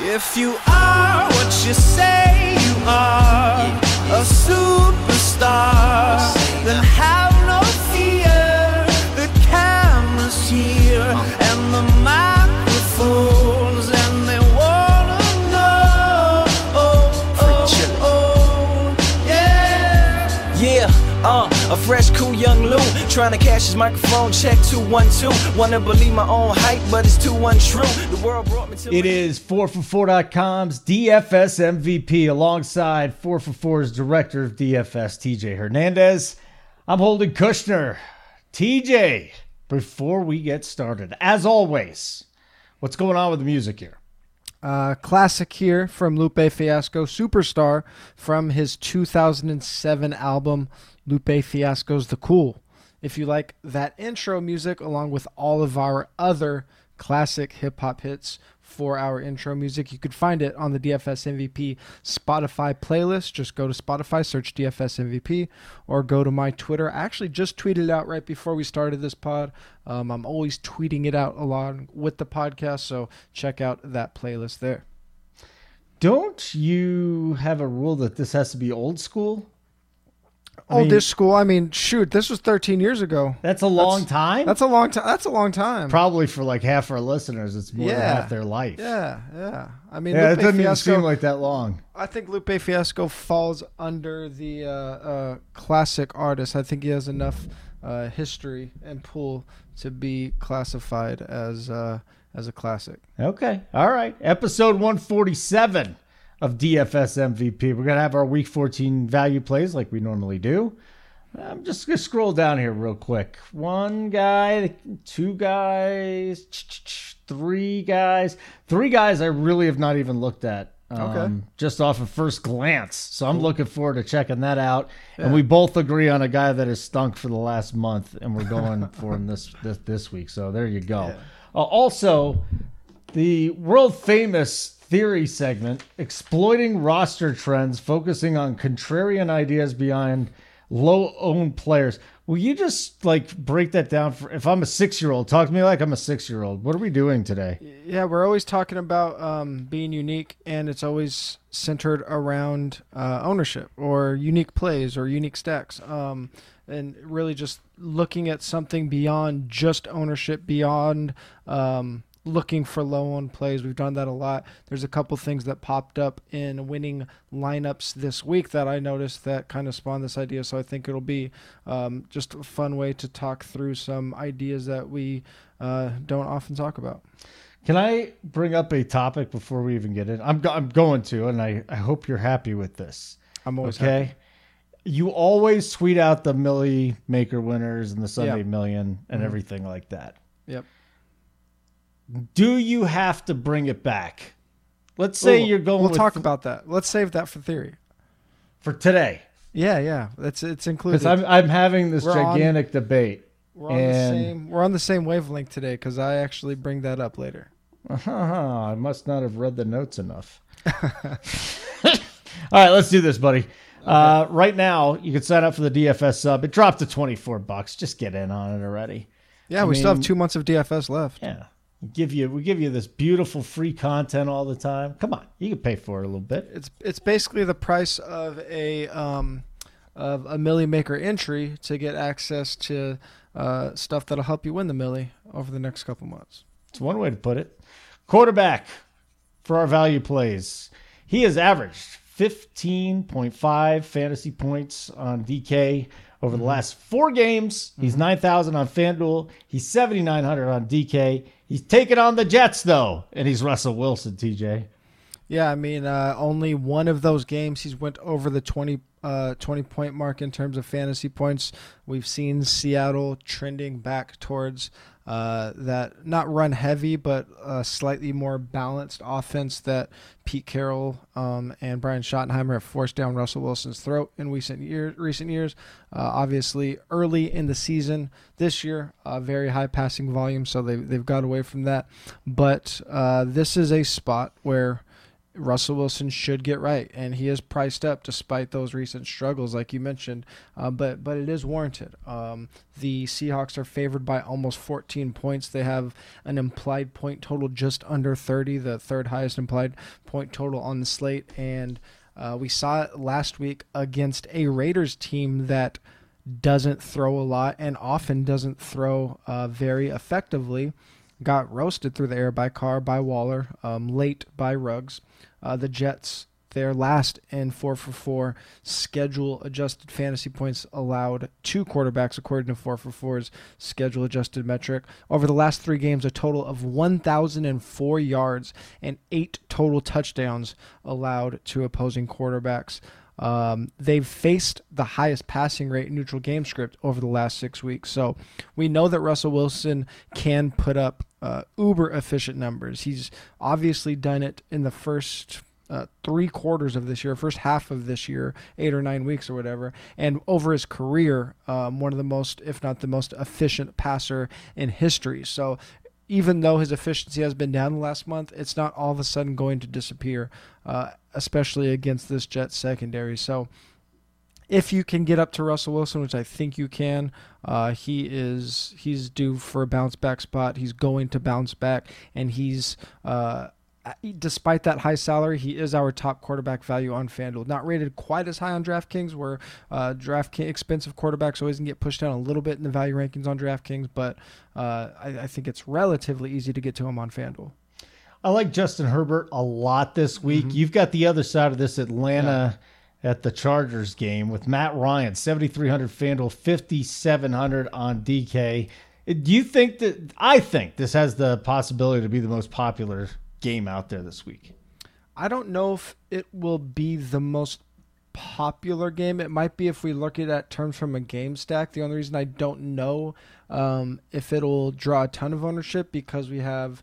If you are what you say you are, a superstar, then have no fear. The camera's here and the microphones, and they wanna know. Oh, oh, oh, yeah. Yeah, uh, a fresh, cool young trying to cash his microphone check 212. Wanna believe my own hype, but it's too untrue. The world brought me to It is 4for4.com's DFS MVP alongside 4for4's director of DFS, TJ Hernandez. I'm Holden Kushner. TJ, before we get started, as always, what's going on with the music here? Uh, classic here from Lupe Fiasco, Superstar from his 2007 album Lupe Fiasco's The Cool. If you like that intro music along with all of our other classic hip hop hits for our intro music, you could find it on the DFS MVP Spotify playlist. Just go to Spotify, search DFS MVP, or go to my Twitter. I actually just tweeted it out right before we started this pod. Um, I'm always tweeting it out along with the podcast, so check out that playlist there. Don't you have a rule that this has to be old school? I Oh, mean, this school. I mean, shoot, this was 13 years ago. That's a long time. That's a long time. That's a long time. probably for like half our listeners. It's more than half their life. yeah, yeah. I mean, Yeah, it doesn't even seem like that long. I think Lupe Fiasco falls under the uh, uh, classic artist. I think he has enough uh, history and pull to be classified as uh, as a classic. Okay. All right. Episode 147 of DFS MVP. We're going to have our week 14 value plays like we normally do. I'm just going to scroll down here real quick. One guy, two guys, three guys. Three guys I really have not even looked at. Um, Okay. Just off of first glance. So I'm looking forward to checking that out. And we both agree on a guy that has stunk for the last month, and we're going for him this, this, this week. So there you go. Uh, also, the world famous theory segment exploiting roster trends focusing on contrarian ideas behind low owned players will you just like break that down for if i'm a six year old talk to me like i'm a six year old what are we doing today Yeah, we're always talking about um, being unique, and it's always centered around uh, ownership or unique plays or unique stacks. Um, and really just looking at something beyond just ownership, beyond um, looking for low owned plays. We've done that a lot. There's a couple things that popped up in winning lineups this week that I noticed that kind of spawned this idea. So I think it'll be um, just a fun way to talk through some ideas that we uh, don't often talk about. can i bring up a topic before we even get in i'm, go- I'm going to and I, I hope you're happy with this I'm always okay happy. you always tweet out the millie maker winners and the sunday Yeah. million and everything like that Yep. Do you have to bring it back let's say Ooh, you're going We'll talk about that. Let's save that for theory. for today Yeah, yeah. It's it's included. I'm, I'm having this We're on- gigantic debate we're on and- the same. We're on the same wavelength today because I actually bring that up later. I must not have read the notes enough. All right, let's do this, buddy. Uh, right now, you can sign up for the DFS sub. It dropped to 24 bucks. Just get in on it already. Yeah, I we still have two months of DFS left. Yeah. We give you we give you this beautiful free content all the time. Come on, you can pay for it a little bit. It's it's basically the price of a um of a millie maker entry to get access to uh, stuff that'll help you win the millie over the next couple months. It's one way to put it. Quarterback for our value plays. He has averaged 15.5 fantasy points on DK over the last four games. He's 9,000 on FanDuel. He's 7,900 on DK. He's taking on the Jets, though, and he's Russell Wilson, TJ. Yeah, I mean, uh, only one of those games he's went over the 20, uh, 20 point mark in terms of fantasy points. We've seen Seattle trending back towards uh, that not run heavy, but a slightly more balanced offense that Pete Carroll um, and Brian Schottenheimer have forced down Russell Wilson's throat in recent year, recent years. Uh, obviously, early in the season this year, uh, very high passing volume, so they they've got away from that. But uh, this is a spot where Russell Wilson should get right, and he is priced up despite those recent struggles, like you mentioned. Uh, but but it is warranted. Um, the Seahawks are favored by almost 14 points. They have an implied point total just under 30, the third highest implied point total on the slate, and uh, we saw it last week against a Raiders team that doesn't throw a lot and often doesn't throw uh, very effectively got roasted through the air by Carr, by Waller, um, late by Ruggs. Uh, the Jets, they're last in 4 for 4 schedule adjusted fantasy points allowed to quarterbacks, according to 4 for 4's schedule adjusted metric. Over the last three games, a total of 1,004 yards and eight total touchdowns allowed to opposing quarterbacks. Um, they've faced the highest passing rate neutral game script over the last six weeks. So we know that Russell Wilson can put up uh, uber efficient numbers. He's obviously done it in the first uh, three quarters of this year, first half of this year, eight or nine weeks or whatever, and over his career, um, one of the most, if not the most efficient passer in history. So even though his efficiency has been down the last month, it's not all of a sudden going to disappear, uh, especially against this Jet secondary. So if you can get up to Russell Wilson, which I think you can, uh, he is he's due for a bounce back spot. He's going to bounce back, and he's uh, despite that high salary, he is our top quarterback value on FanDuel. Not rated quite as high on DraftKings, where uh, DraftKings expensive quarterbacks always can get pushed down a little bit in the value rankings on DraftKings, but uh, I, I, think it's relatively easy to get to him on FanDuel. I like Justin Herbert a lot this week. Mm-hmm. You've got the other side of this Atlanta. Yeah at the Chargers game with Matt Ryan, 7,300 FanDuel, 5,700 on DK. Do you think that I think this has the possibility to be the most popular game out there this week. I don't know if it will be the most popular game. It might be if we look at it terms from a game stack. The only reason I don't know um, if it'll draw a ton of ownership because we have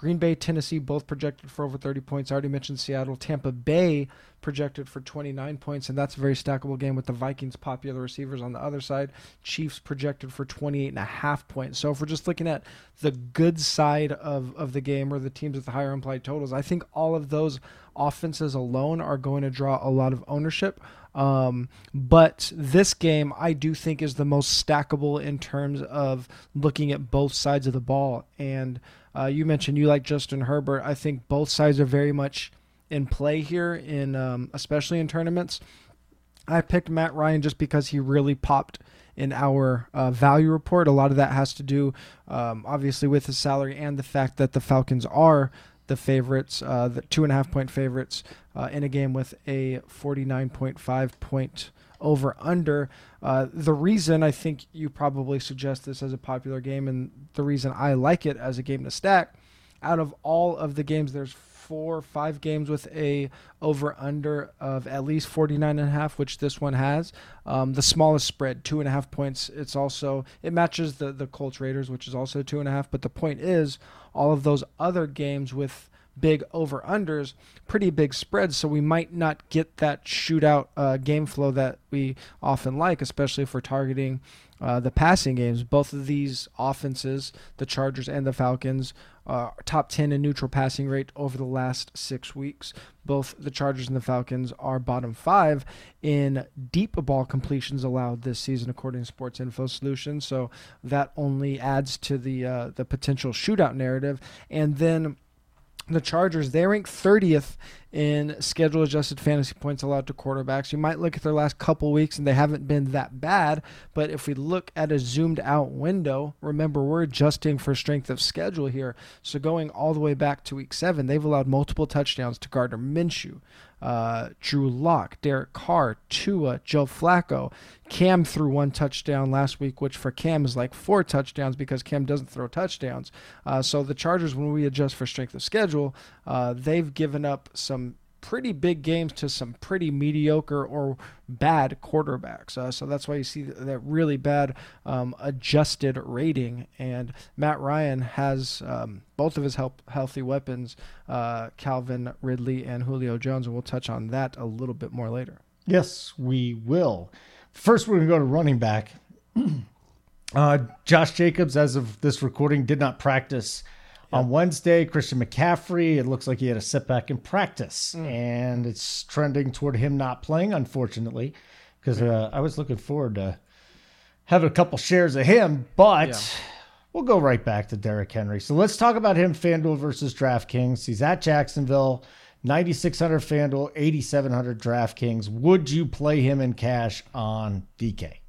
Green Bay, Tennessee, both projected for over 30 points. I already mentioned Seattle. Tampa Bay projected for 29 points, and that's a very stackable game with the Vikings' popular receivers on the other side. Chiefs projected for 28 and a half points. So if we're just looking at the good side of, of the game or the teams with the higher implied totals, I think all of those offenses alone are going to draw a lot of ownership. Um, but this game, I do think, is the most stackable in terms of looking at both sides of the ball. And uh, you mentioned you like Justin Herbert. I think both sides are very much in play here, in um, especially in tournaments. I picked Matt Ryan just because he really popped in our uh, value report. A lot of that has to do, um, obviously, with his salary and the fact that the Falcons are the favorites, uh, the two and a half point favorites uh, in a game with a 49.5 point over under. Uh, the reason I think you probably suggest this as a popular game, and the reason I like it as a game to stack, out of all of the games, there's four, five games with a over under of at least 49 and a half, which this one has. Um, the smallest spread, two and a half points. It's also it matches the the Colts Raiders, which is also two and a half. But the point is, all of those other games with big over unders, pretty big spreads. So we might not get that shootout uh, game flow that we often like, especially if we're targeting uh, the passing games. Both of these offenses, the Chargers and the Falcons, top 10 in neutral passing rate over the last six weeks. Both the Chargers and the Falcons are bottom five in deep ball completions allowed this season, according to Sports Info Solutions. So that only adds to the uh, the potential shootout narrative. And then the Chargers, they rank 30th in schedule adjusted fantasy points allowed to quarterbacks. You might look at their last couple weeks and they haven't been that bad, but if we look at a zoomed out window, remember we're adjusting for strength of schedule here. So going all the way back to week seven, they've allowed multiple touchdowns to Gardner Minshew, uh, Drew Lock, Derek Carr, Tua, Joe Flacco. Cam threw one touchdown last week, which for Cam is like four touchdowns because Cam doesn't throw touchdowns. Uh, so the Chargers, when we adjust for strength of schedule, uh, they've given up some pretty big games to some pretty mediocre or bad quarterbacks. Uh, so that's why you see that really bad um, adjusted rating. And Matt Ryan has um, both of his help, healthy weapons, uh, Calvin Ridley and Julio Jones, and we'll touch on that a little bit more later. Yes, we will. First, we're going to go to running back. uh, Josh Jacobs, as of this recording, did not practice On Wednesday, Christian McCaffrey, it looks like he had a setback in practice, and it's trending toward him not playing, unfortunately, because uh, I was looking forward to having a couple shares of him, but Yeah. we'll go right back to Derrick Henry. So let's talk about him, FanDuel versus DraftKings. He's at Jacksonville, 9,600 FanDuel, 8,700 DraftKings. Would you play him in cash on DK?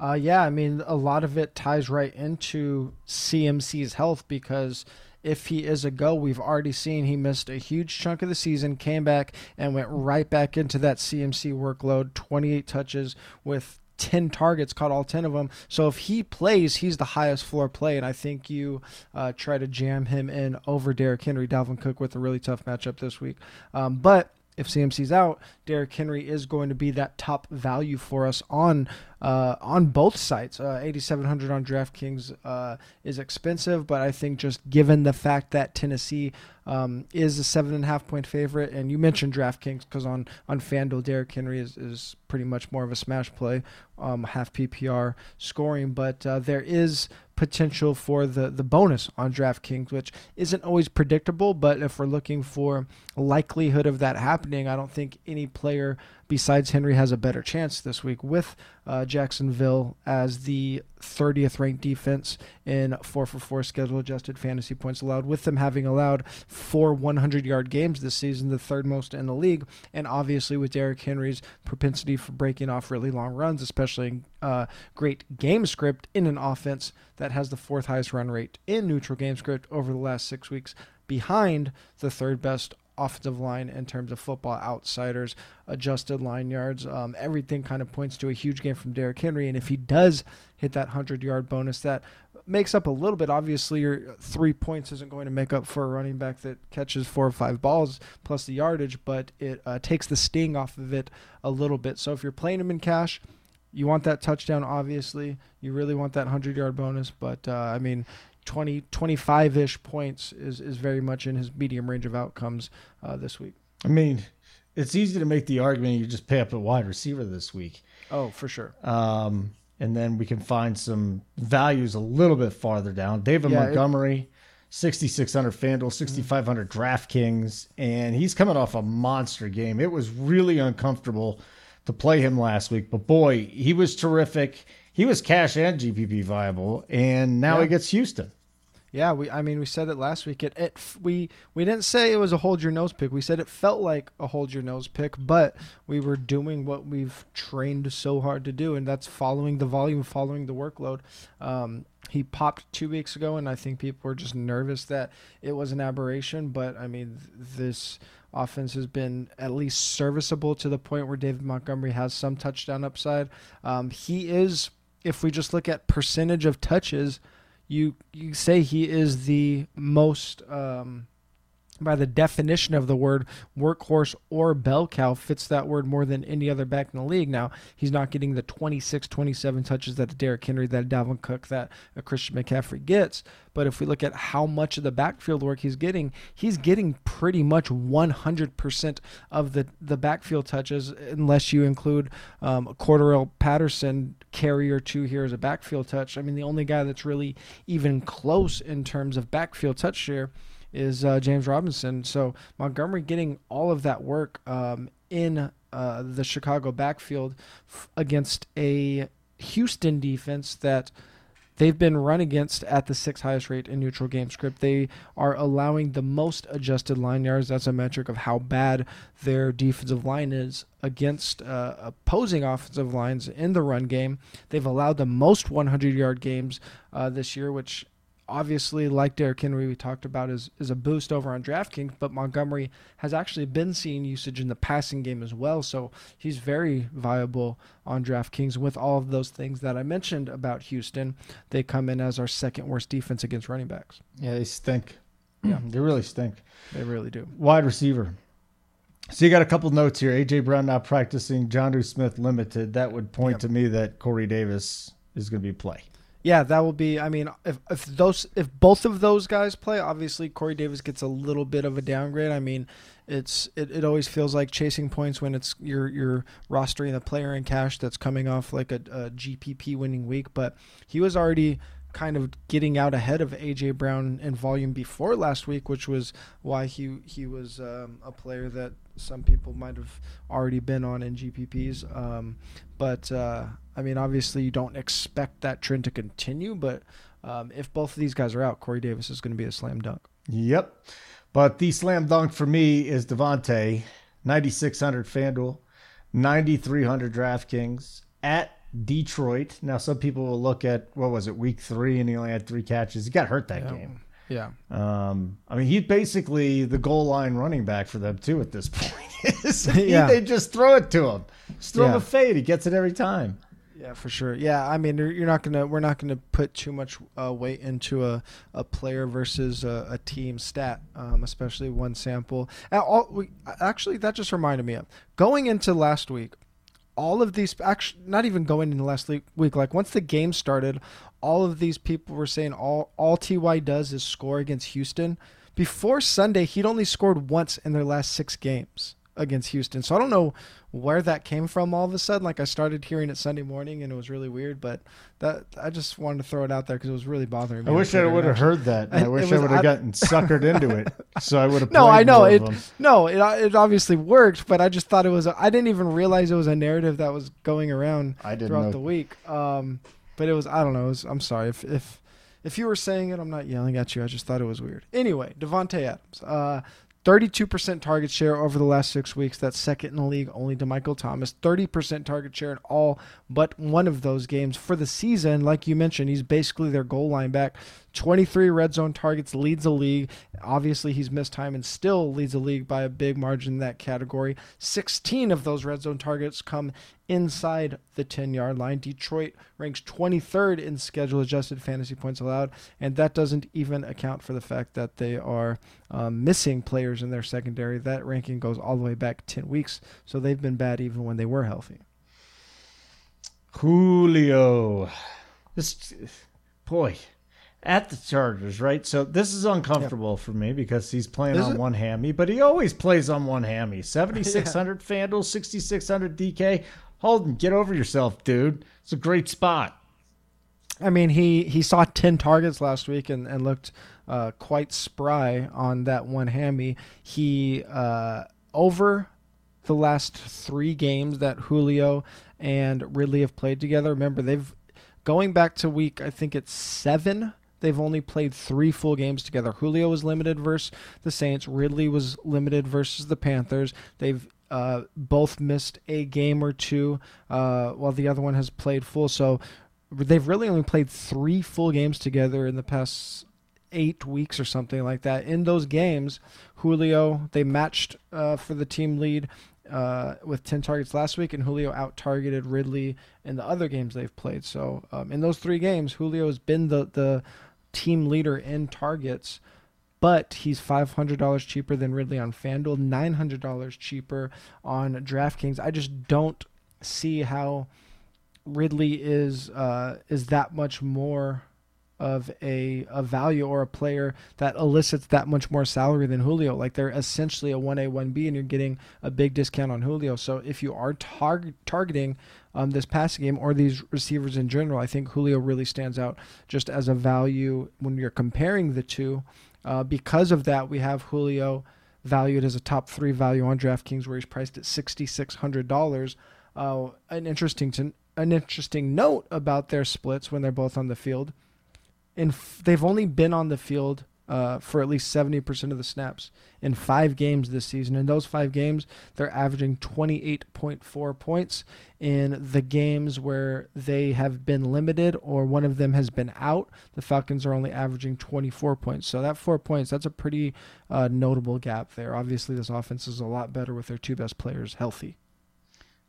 Uh, yeah, I mean, a lot of it ties right into CMC's health because if he is a go, we've already seen he missed a huge chunk of the season, came back, and went right back into that CMC workload 28 touches with 10 targets, caught all 10 of them. So if he plays, he's the highest floor play, and I think you uh, try to jam him in over Derrick Henry, Dalvin Cook with a really tough matchup this week. Um, but if CMC's out, Derrick Henry is going to be that top value for us on uh, on both sites. Uh, 8,700 on DraftKings uh, is expensive, but I think just given the fact that Tennessee um, is a seven and a half point favorite, and you mentioned DraftKings because on on FanDuel, Derrick Henry is, is pretty much more of a smash play, um, half PPR scoring, but uh, there is potential for the the bonus on DraftKings, which isn't always predictable. But if we're looking for likelihood of that happening, I don't think any player besides Henry has a better chance this week with uh, Jacksonville as the 30th ranked defense in 4 for 4 schedule adjusted fantasy points allowed, with them having allowed four 100 yard games this season, the third most in the league. And obviously, with Derrick Henry's propensity for breaking off really long runs, especially in uh, great game script in an offense that has the fourth highest run rate in neutral game script over the last six weeks, behind the third best offensive line in terms of football outsiders, adjusted line yards. Um, everything kind of points to a huge game from Derrick Henry. And if he does hit that 100 yard bonus, that makes up a little bit. Obviously, your three points isn't going to make up for a running back that catches four or five balls plus the yardage, but it uh, takes the sting off of it a little bit. So if you're playing him in cash, you want that touchdown, obviously. You really want that 100 yard bonus, but uh, I mean, 20, 25 ish points is, is very much in his medium range of outcomes uh, this week. I mean, it's easy to make the argument you just pay up a wide receiver this week. Oh, for sure. Um, and then we can find some values a little bit farther down. David Yeah, Montgomery, 6,600 FanDuel, 6,500 DraftKings, and he's coming off a monster game. It was really uncomfortable to play him last week, but boy, he was terrific. He was cash and GPP viable, and now Yeah. he gets Houston. Yeah, we. I mean, we said it last week. It, it. We. We didn't say it was a hold your nose pick. We said it felt like a hold your nose pick, but we were doing what we've trained so hard to do, and that's following the volume, following the workload. Um, he popped two weeks ago, and I think people were just nervous that it was an aberration. But I mean, this offense has been at least serviceable to the point where David Montgomery has some touchdown upside. Um, he is, if we just look at percentage of touches you you say he is the most um, by the definition of the word workhorse or bell cow fits that word more than any other back in the league. Now he's not getting the 26 27 touches that Derrick Henry that Dalvin Cook that a Christian McCaffrey gets. But if we look at how much of the backfield work he's getting he's getting pretty much 100% of the the backfield touches unless you include um, Cordarrelle Patterson carry or two here as a backfield touch. I mean the only guy that's really even close in terms of backfield touch share is uh, James Robinson. So Montgomery getting all of that work um, in uh, the Chicago backfield f- against a Houston defense that they've been run against at the sixth highest rate in neutral game script. They are allowing the most adjusted line yards. That's a metric of how bad their defensive line is against uh, opposing offensive lines in the run game. They've allowed the most 100 yard games uh, this year, which obviously, like Derrick Henry, we talked about, is, is a boost over on DraftKings, but Montgomery has actually been seeing usage in the passing game as well. So he's very viable on DraftKings. With all of those things that I mentioned about Houston, they come in as our second worst defense against running backs. Yeah, they stink. Yeah. they really stink. They really do. Wide receiver. So you got a couple notes here. AJ Brown not practicing. Jonnu Smith limited. That would point Yep. to me that Corey Davis is going to be play. Yeah, that will be. I mean, if if those if both of those guys play, obviously Corey Davis gets a little bit of a downgrade. I mean, it's it, it always feels like chasing points when it's you're you're rostering a player in cash that's coming off like a, a GPP winning week, but he was already kind of getting out ahead of AJ Brown in volume before last week, which was why he he was um, a player that some people might have already been on in GPPs. Um, but uh, I mean, obviously, you don't expect that trend to continue. But um, if both of these guys are out, Corey Davis is going to be a slam dunk. Yep. But the slam dunk for me is Davante, 9,600 FanDuel, 9,300 DraftKings at Detroit. Now, some people will look at, what was it, week three, and he only had three catches. He got hurt that Yeah. game. Yeah. Um, I mean, he's basically the goal line running back for them, too, at this point. Yeah. They just throw it to him. Just throw him Yeah. a fade. He gets it every time. Yeah, for sure. Yeah, I mean, you're not gonna we're not gonna put too much uh, weight into a, a player versus a, a team stat, um, especially one sample. All, we, actually, that just reminded me of going into last week. All of these, actually, not even going into last week, week. Like once the game started, all of these people were saying all all Ty does is score against Houston. Before Sunday, he'd only scored once in their last six games against Houston. So I don't know where that came from all of a sudden. Like I started hearing it Sunday morning and it was really weird, but that I just wanted to throw it out there because it was really bothering me. I wish I would have heard that. and I It wish was- I would have gotten suckered into it. So I would have. No, I know it. No, it it obviously worked, but I just thought it was. I didn't even realize it was a narrative that was going around I didn't throughout know. the week. Um, but it was. I don't know. It was, I'm sorry if if if you were saying it, I'm not yelling at you. I just thought it was weird. Anyway, Davante Adams. Uh, 32% target share over the last six weeks. That's second in the league, only to Michael Thomas. 30% target share in all but one of those games for the season. Like you mentioned, he's basically their goal line back. 23 red zone targets leads the league. Obviously, he's missed time and still leads the league by a big margin in that category. 16 of those red zone targets come inside the 10 yard line. Detroit ranks 23rd in schedule adjusted fantasy points allowed, and that doesn't even account for the fact that they are um, missing players in their secondary. That ranking goes all the way back 10 weeks, so they've been bad even when they were healthy. Julio. This boy at the Chargers, right? So this is uncomfortable for me because he's playing Is on it? one hammy, but he always plays on one hammy. 7600 FanDuel, 6600 DK. Holden, get over yourself, dude. It's a great spot. I mean, he, he saw 10 targets last week and, and looked uh, quite spry on that one hammy. He, uh, over the last three games that Julio and Ridley have played together, remember, they've, going back to week, I think it's seven, they've only played three full games together. Julio was limited versus the Saints, Ridley was limited versus the Panthers. They've uh, both missed a game or two, uh, while the other one has played full. So they've really only played three full games together in the past eight weeks or something like that. In those games, Julio they matched uh, for the team lead uh, with 10 targets last week, and Julio out targeted Ridley in the other games they've played. So um, in those three games, Julio has been the the team leader in targets. But he's five hundred dollars cheaper than Ridley on FanDuel, nine hundred dollars cheaper on DraftKings. I just don't see how Ridley is uh, is that much more of a, a value or a player that elicits that much more salary than Julio. Like they're essentially a 1A, 1B, and you're getting a big discount on Julio. So if you are tar- targeting um, this passing game or these receivers in general, I think Julio really stands out just as a value when you're comparing the two. Uh, because of that, we have Julio valued as a top three value on DraftKings, where he's priced at sixty six hundred dollars. Uh, an interesting to, an interesting note about their splits when they're both on the field. In f- they've only been on the field uh, for at least seventy percent of the snaps in five games this season. In those five games, they're averaging twenty eight point four points. In the games where they have been limited or one of them has been out, the Falcons are only averaging twenty four points. So that four points, that's a pretty uh, notable gap there. Obviously, this offense is a lot better with their two best players healthy.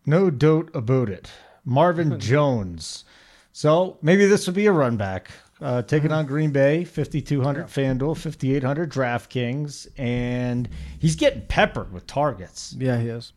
No doubt about it. Marvin Jones. So maybe this would be a run back. Uh, taking on Green Bay, 5,200 FanDuel, 5,800 DraftKings, and he's getting peppered with targets. Yeah, he is.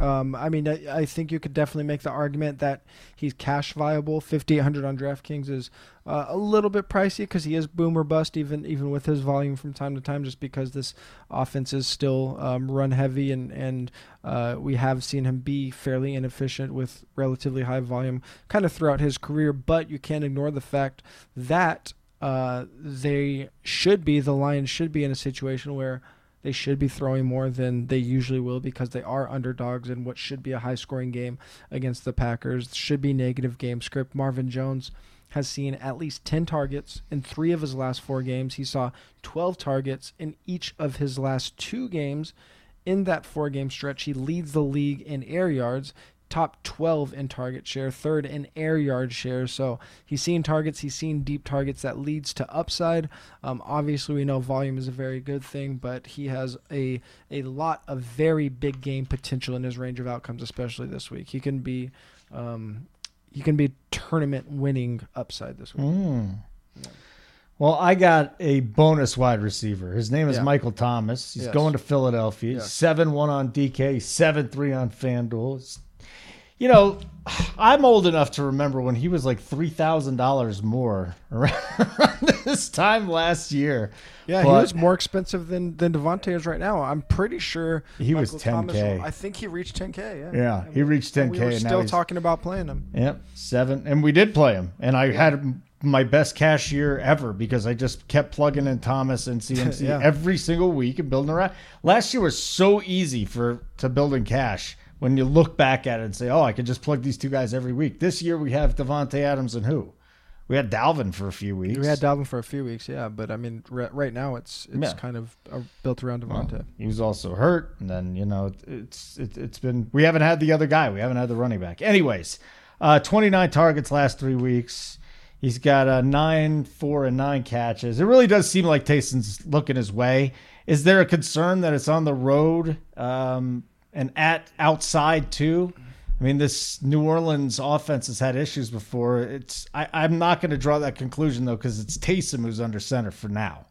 Um, I mean, I, I think you could definitely make the argument that he's cash viable. Fifty eight hundred on DraftKings is uh, a little bit pricey because he is boom or bust, even even with his volume from time to time. Just because this offense is still um, run heavy, and and uh, we have seen him be fairly inefficient with relatively high volume, kind of throughout his career. But you can't ignore the fact that uh, they should be the Lions should be in a situation where they should be throwing more than they usually will because they are underdogs in what should be a high scoring game against the Packers. Should be negative game script. Marvin Jones has seen at least 10 targets in three of his last four games. He saw 12 targets in each of his last two games. In that four game stretch, he leads the league in air yards top 12 in target share, third in air yard share. So he's seen targets, he's seen deep targets that leads to upside. Um, obviously, we know volume is a very good thing, but he has a a lot of very big game potential in his range of outcomes, especially this week. He can be um, he can be tournament winning upside this week. Mm. Well, I got a bonus wide receiver. His name is Yeah. Michael Thomas. He's Yes. going to Philadelphia. Yes. Seven one on DK, seven three on FanDuel. It's- you know, I'm old enough to remember when he was like three thousand dollars more around this time last year. Yeah, he was more expensive than than Davante is right now. I'm pretty sure He was Michael Thomas 10K. will- I think he reached 10k. Yeah, Yeah, he reached and We 10K were and still talking about playing him. Yep, seven, and we did play him, and I had my best cash year ever because I just kept plugging in Thomas and CMC Yeah. every single week and building around. Last year was so easy for to build in cash when you look back at it and say, "Oh, I could just plug these two guys every week." This year we have Davante Adams and who? We had Dalvin for a few weeks. We had Dalvin for a few weeks, yeah, but I mean, r- right now it's it's Yeah. kind of uh, built around Davante. He was also hurt, and then you know it's it, it's been we haven't had the other guy. We haven't had the running back. Anyways, uh, 29 targets last three weeks. He's got a nine, four, and nine catches. It really does seem like Taysom's looking his way. Is there a concern that it's on the road um, and at outside too? I mean, this New Orleans offense has had issues before. It's I, I'm not going to draw that conclusion though because it's Taysom who's under center for now.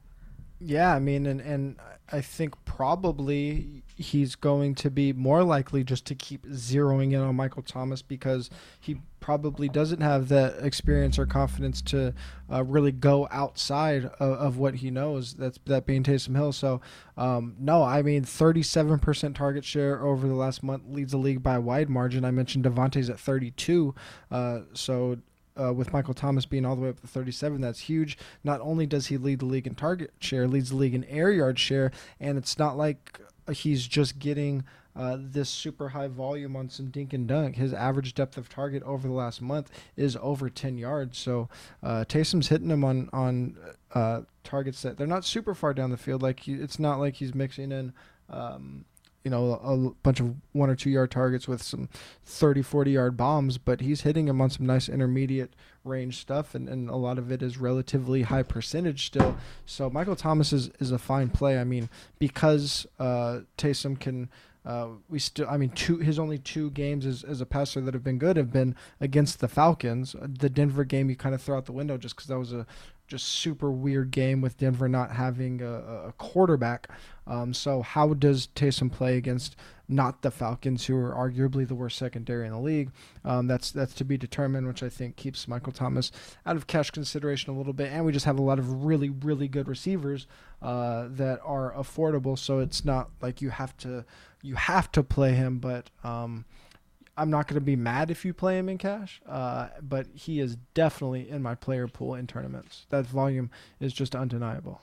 Yeah, I mean, and and I think probably he's going to be more likely just to keep zeroing in on Michael Thomas because he probably doesn't have that experience or confidence to uh, really go outside of, of what he knows. That's that being Taysom Hill. So, um, no, I mean, 37% target share over the last month leads the league by a wide margin. I mentioned Davante's at 32. Uh, so uh, with Michael Thomas being all the way up to 37, that's huge. Not only does he lead the league in target share, leads the league in air yard share, and it's not like he's just getting uh, this super high volume on some dink and dunk. His average depth of target over the last month is over 10 yards. So uh, Taysom's hitting him on on uh, targets that they're not super far down the field. Like he, it's not like he's mixing in. Um, you know, a bunch of one or two yard targets with some 30, 40 yard bombs, but he's hitting them on some nice intermediate range stuff, and, and a lot of it is relatively high percentage still. So Michael Thomas is, is a fine play. I mean, because uh, Taysom can. Uh, we still, I mean, two his only two games as, as a passer that have been good have been against the Falcons. The Denver game you kind of throw out the window just because that was a just super weird game with Denver not having a, a quarterback. Um, so how does Taysom play against not the Falcons, who are arguably the worst secondary in the league? Um, that's that's to be determined, which I think keeps Michael Thomas out of cash consideration a little bit. And we just have a lot of really really good receivers uh, that are affordable, so it's not like you have to you have to play him, but. Um, I'm not going to be mad if you play him in cash, uh, but he is definitely in my player pool in tournaments. That volume is just undeniable.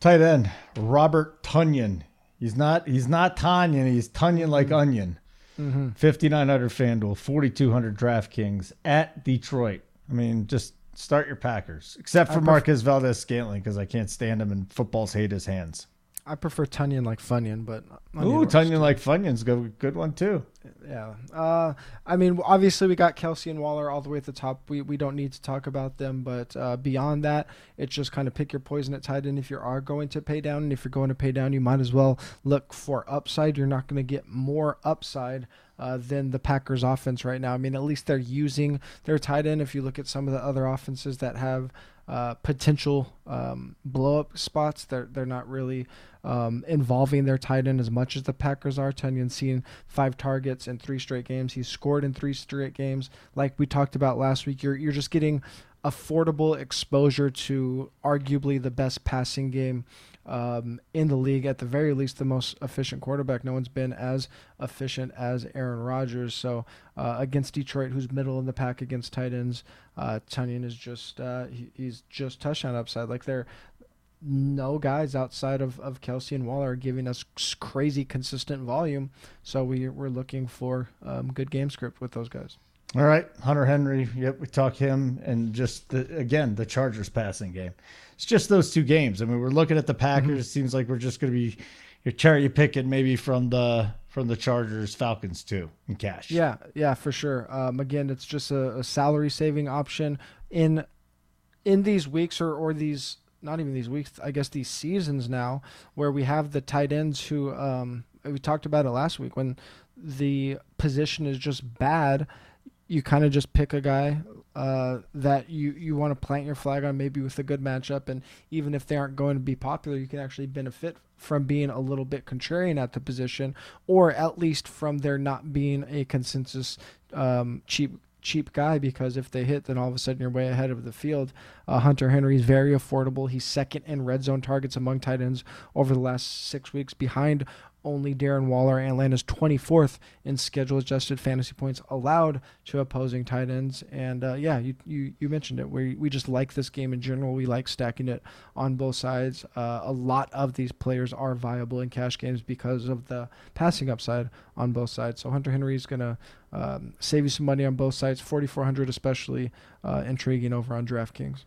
Tight end Robert Tonyan. He's not he's not Tanyan. He's Tunyon like onion. Mm-hmm. 5900 FanDuel, 4200 DraftKings at Detroit. I mean, just start your Packers, except for pref- Marquez Valdes-Scantling because I can't stand him and footballs hate his hands. I prefer Tunyon like Funyon, but Ooh, Tunyon like Funyon's good good one too. yeah. Uh, I mean, obviously we got Kelce and Waller all the way at the top. We we don't need to talk about them, but uh, beyond that, it's just kind of pick your poison at tight end if you are going to pay down, and if you're going to pay down, you might as well look for upside. You're not going to get more upside. Uh, than the Packers offense right now. I mean, at least they're using their tight end. If you look at some of the other offenses that have uh, potential um, blow up spots. They're they're not really um, involving their tight end as much as the Packers are. Tonyan's seen five targets in three straight games. He's scored in three straight games. Like we talked about last week, you're you're just getting affordable exposure to arguably the best passing game um, in the league. At the very least, the most efficient quarterback. No one's been as efficient as Aaron Rodgers. So uh, against Detroit, who's middle in the pack against tight ends, uh, Tonyan is just uh, he, he's just touchdown upside. Like they're no guys outside of, of Kelce and Waller are giving us crazy consistent volume. So we, we're looking for um, good game script with those guys. All right, Hunter Henry. Yep, we talk him and just the, again the Chargers passing game. It's just those two games. I mean, we're looking at the Packers. Mm-hmm. It seems like we're just going to be you're cherry picking maybe from the from the Chargers Falcons too in cash. Yeah, yeah, for sure. Um, again, it's just a, a salary saving option in in these weeks or or these not even these weeks, I guess these seasons now, where we have the tight ends who um, we talked about it last week when the position is just bad. You kind of just pick a guy uh, that you, you want to plant your flag on, maybe with a good matchup, and even if they aren't going to be popular, you can actually benefit from being a little bit contrarian at the position, or at least from there not being a consensus um, cheap cheap guy because if they hit, then all of a sudden you're way ahead of the field. Uh, Hunter Henry is very affordable. He's second in red zone targets among tight ends over the last six weeks, behind only Darren Waller. And Atlanta's 24th in schedule adjusted fantasy points allowed to opposing tight ends. And uh, yeah, you, you, you mentioned it. We, we just like this game in general. We like stacking it on both sides. Uh, a lot of these players are viable in cash games because of the passing upside on both sides. So Hunter Henry is going to um, save you some money on both sides. 4,400 especially uh, intriguing over on DraftKings.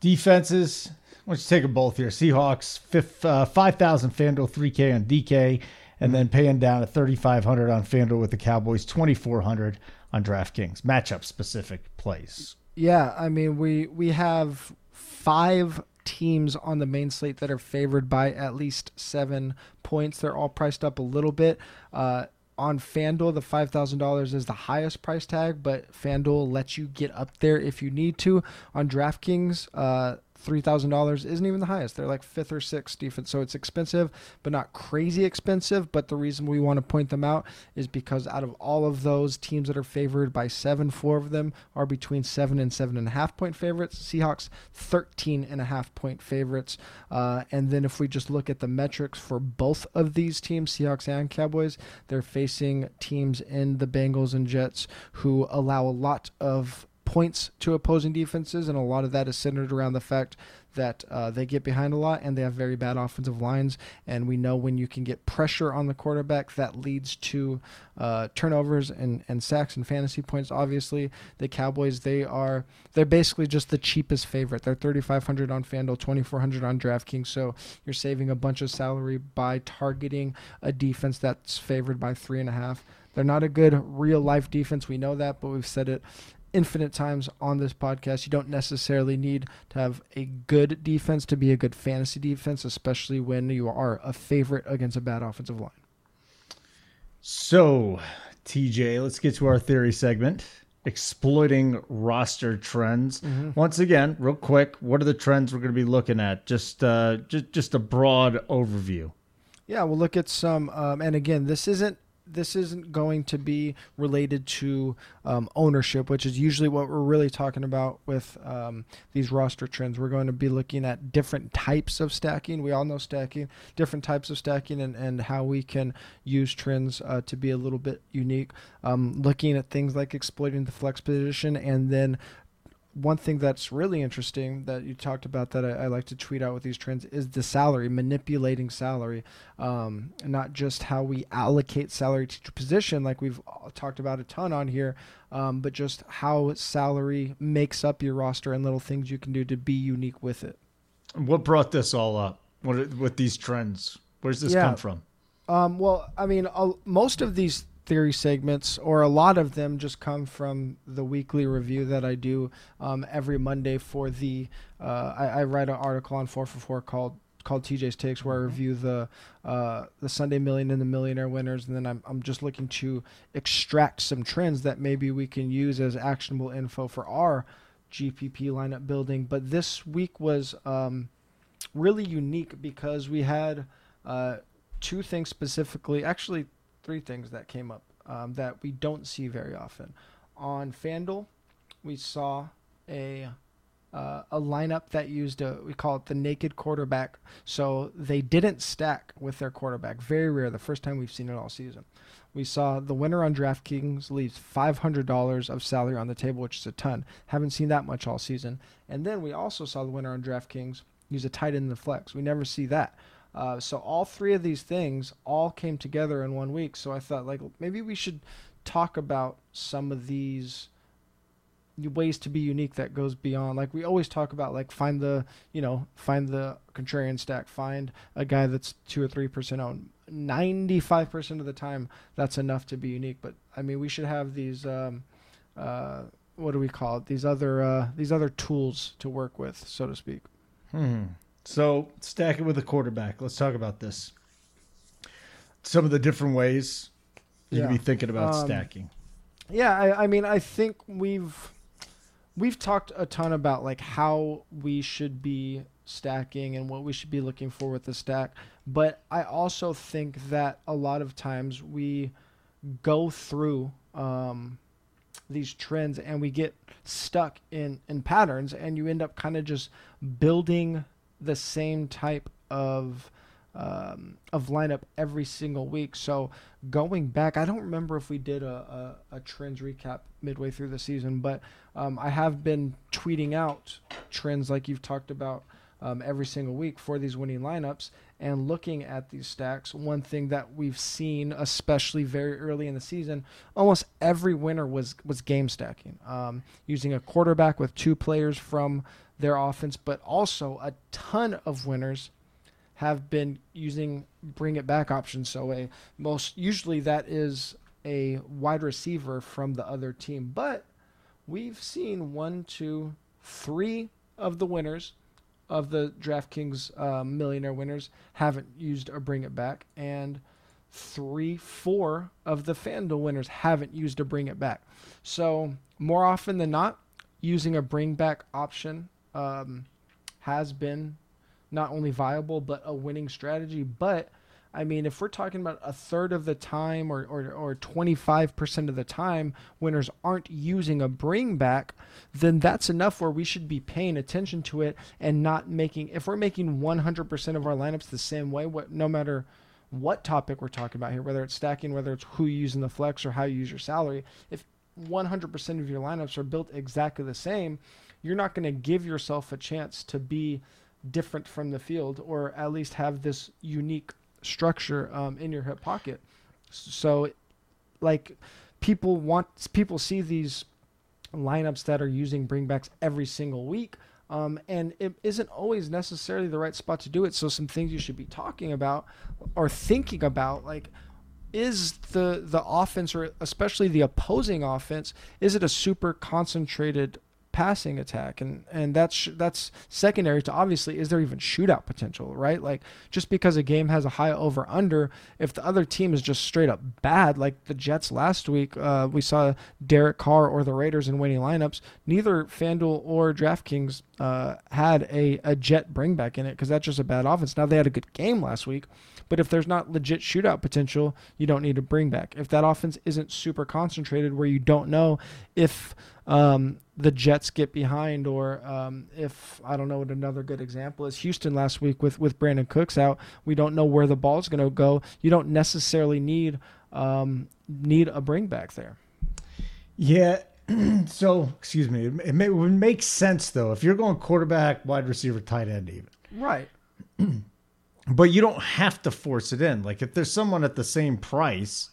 Defenses, let's take them both here. Seahawks, fifth, uh, 5,000 FanDuel, 3K on DK, and then paying down at 3,500 on FanDuel with the Cowboys, 2,400 on DraftKings. Matchup specific plays. Yeah, I mean, we, we have five teams on the main slate that are favored by at least seven points. They're all priced up a little bit. Uh, on FanDuel, the $5,000 is the highest price tag, but FanDuel lets you get up there if you need to. On DraftKings, uh, $3,000 isn't even the highest. They're like fifth or sixth defense. So it's expensive, but not crazy expensive. But the reason we want to point them out is because out of all of those teams that are favored by seven, four of them are between seven and seven and a half point favorites. Seahawks, 13 and a half point favorites. Uh, and then if we just look at the metrics for both of these teams, Seahawks and Cowboys, they're facing teams in the Bengals and Jets who allow a lot of points to opposing defenses, and a lot of that is centered around the fact that uh, they get behind a lot and they have very bad offensive lines. And we know when you can get pressure on the quarterback, that leads to uh, turnovers and, and sacks and fantasy points. Obviously, the Cowboys they are they're basically just the cheapest favorite. They're 3,500 on FanDuel, 2,400 on DraftKings. So you're saving a bunch of salary by targeting a defense that's favored by three and a half. They're not a good real life defense. We know that, but we've said it infinite times on this podcast. You don't necessarily need to have a good defense to be a good fantasy defense, especially when you are a favorite against a bad offensive line. So, TJ, let's get to our theory segment exploiting roster trends. Mm-hmm. Once again, real quick, what are the trends we're going to be looking at? Just uh, just just a broad overview. Yeah, we'll look at some. Um, and again, this isn't this isn't going to be related to um, ownership, which is usually what we're really talking about with um, these roster trends. We're going to be looking at different types of stacking. We all know stacking, different types of stacking, and, and how we can use trends uh, to be a little bit unique. Um, looking at things like exploiting the flex position and then one thing that's really interesting that you talked about that I, I, like to tweet out with these trends is the salary, manipulating salary, um, not just how we allocate salary to position, like we've talked about a ton on here, um, but just how salary makes up your roster and little things you can do to be unique with it. What brought this all up? What with these trends? Where's this yeah. come from? Um, well, I mean, uh, most of these theory segments, or a lot of them, just come from the weekly review that I do um, every Monday for the. Uh, I, I, write an article on four for four called called TJ's Takes, where I mm-hmm. review the uh, the Sunday Million and the Millionaire winners, and then I'm I'm just looking to extract some trends that maybe we can use as actionable info for our GPP lineup building. But this week was um, really unique because we had uh, two things specifically, actually three things that came up um, that we don't see very often. On FanDuel, we saw a uh, a lineup that used a we call it the naked quarterback. So they didn't stack with their quarterback. Very rare. The first time we've seen it all season. We saw the winner on DraftKings leaves five hundred dollars of salary on the table, which is a ton. Haven't seen that much all season. And then we also saw the winner on DraftKings use a tight end in the flex. We never see that. Uh, so all three of these things all came together in one week. So I thought like maybe we should talk about some of these ways to be unique that goes beyond like we always talk about like find the you know find the contrarian stack. Find a guy that's two or three percent owned. 95% of the time that's enough to be unique. But i mean we should have these um, uh, what do we call it? These other uh, these other tools to work with so to speak. Hmm. So stack it with a quarterback. Let's talk about this. Some of the different ways you Yeah. can be thinking about Um, stacking. Yeah, I, I mean, I think we've we've talked a ton about like how we should be stacking and what we should be looking for with the stack. But I also think that a lot of times we go through um, these trends and we get stuck in in patterns, and you end up kind of just building the same type of um, of lineup every single week. So going back, I don't remember if we did a, a, a trends recap midway through the season, but um, I have been tweeting out trends like you've talked about um, every single week for these winning lineups and looking at these stacks. One thing that we've seen, especially very early in the season, almost every winner was was game stacking, um, using a quarterback with two players from their offense, but also a ton of winners have been using bring it back options. So a most usually that is a wide receiver from the other team, but we've seen one, two, three of the winners of the DraftKings um, millionaire winners haven't used a bring it back, and three, four of the FanDuel winners haven't used a bring it back. So more often than not, using a bring back option um, has been not only viable but a winning strategy. But I mean, if we're talking about a third of the time or, or, or 25% of the time winners aren't using a bring back, then that's enough where we should be paying attention to it and not making, if we're making 100% of our lineups the same way, what, no matter what topic we're talking about here, whether it's stacking, whether it's who you use in the flex or how you use your salary, if 100% of your lineups are built exactly the same, you're not going to give yourself a chance to be different from the field or at least have this unique structure um, in your hip pocket. So, like, people want people see these lineups that are using bringbacks every single week. Um, and it isn't always necessarily the right spot to do it. So some things you should be talking about or thinking about, like, is the the offense or especially the opposing offense, is it a super concentrated passing attack and and that's that's secondary to obviously is there even shootout potential right like just because a game has a high over under if the other team is just straight up bad like the Jets last week uh, we saw Derek Carr or the Raiders in winning lineups neither FanDuel or DraftKings uh, had a, a jet bring back in it because that's just a bad offense now they had a good game last week but if there's not legit shootout potential, you don't need to bring back. If that offense isn't super concentrated, where you don't know if um, the Jets get behind, or um, if I don't know what another good example is, Houston last week with with Brandin Cooks out, we don't know where the ball's going to go. You don't necessarily need um, need a bring back there. Yeah. so, excuse me. It, may, it would make sense, though, if you're going quarterback, wide receiver, tight end, even. Right. But you don't have to force it in. Like, if there's someone at the same price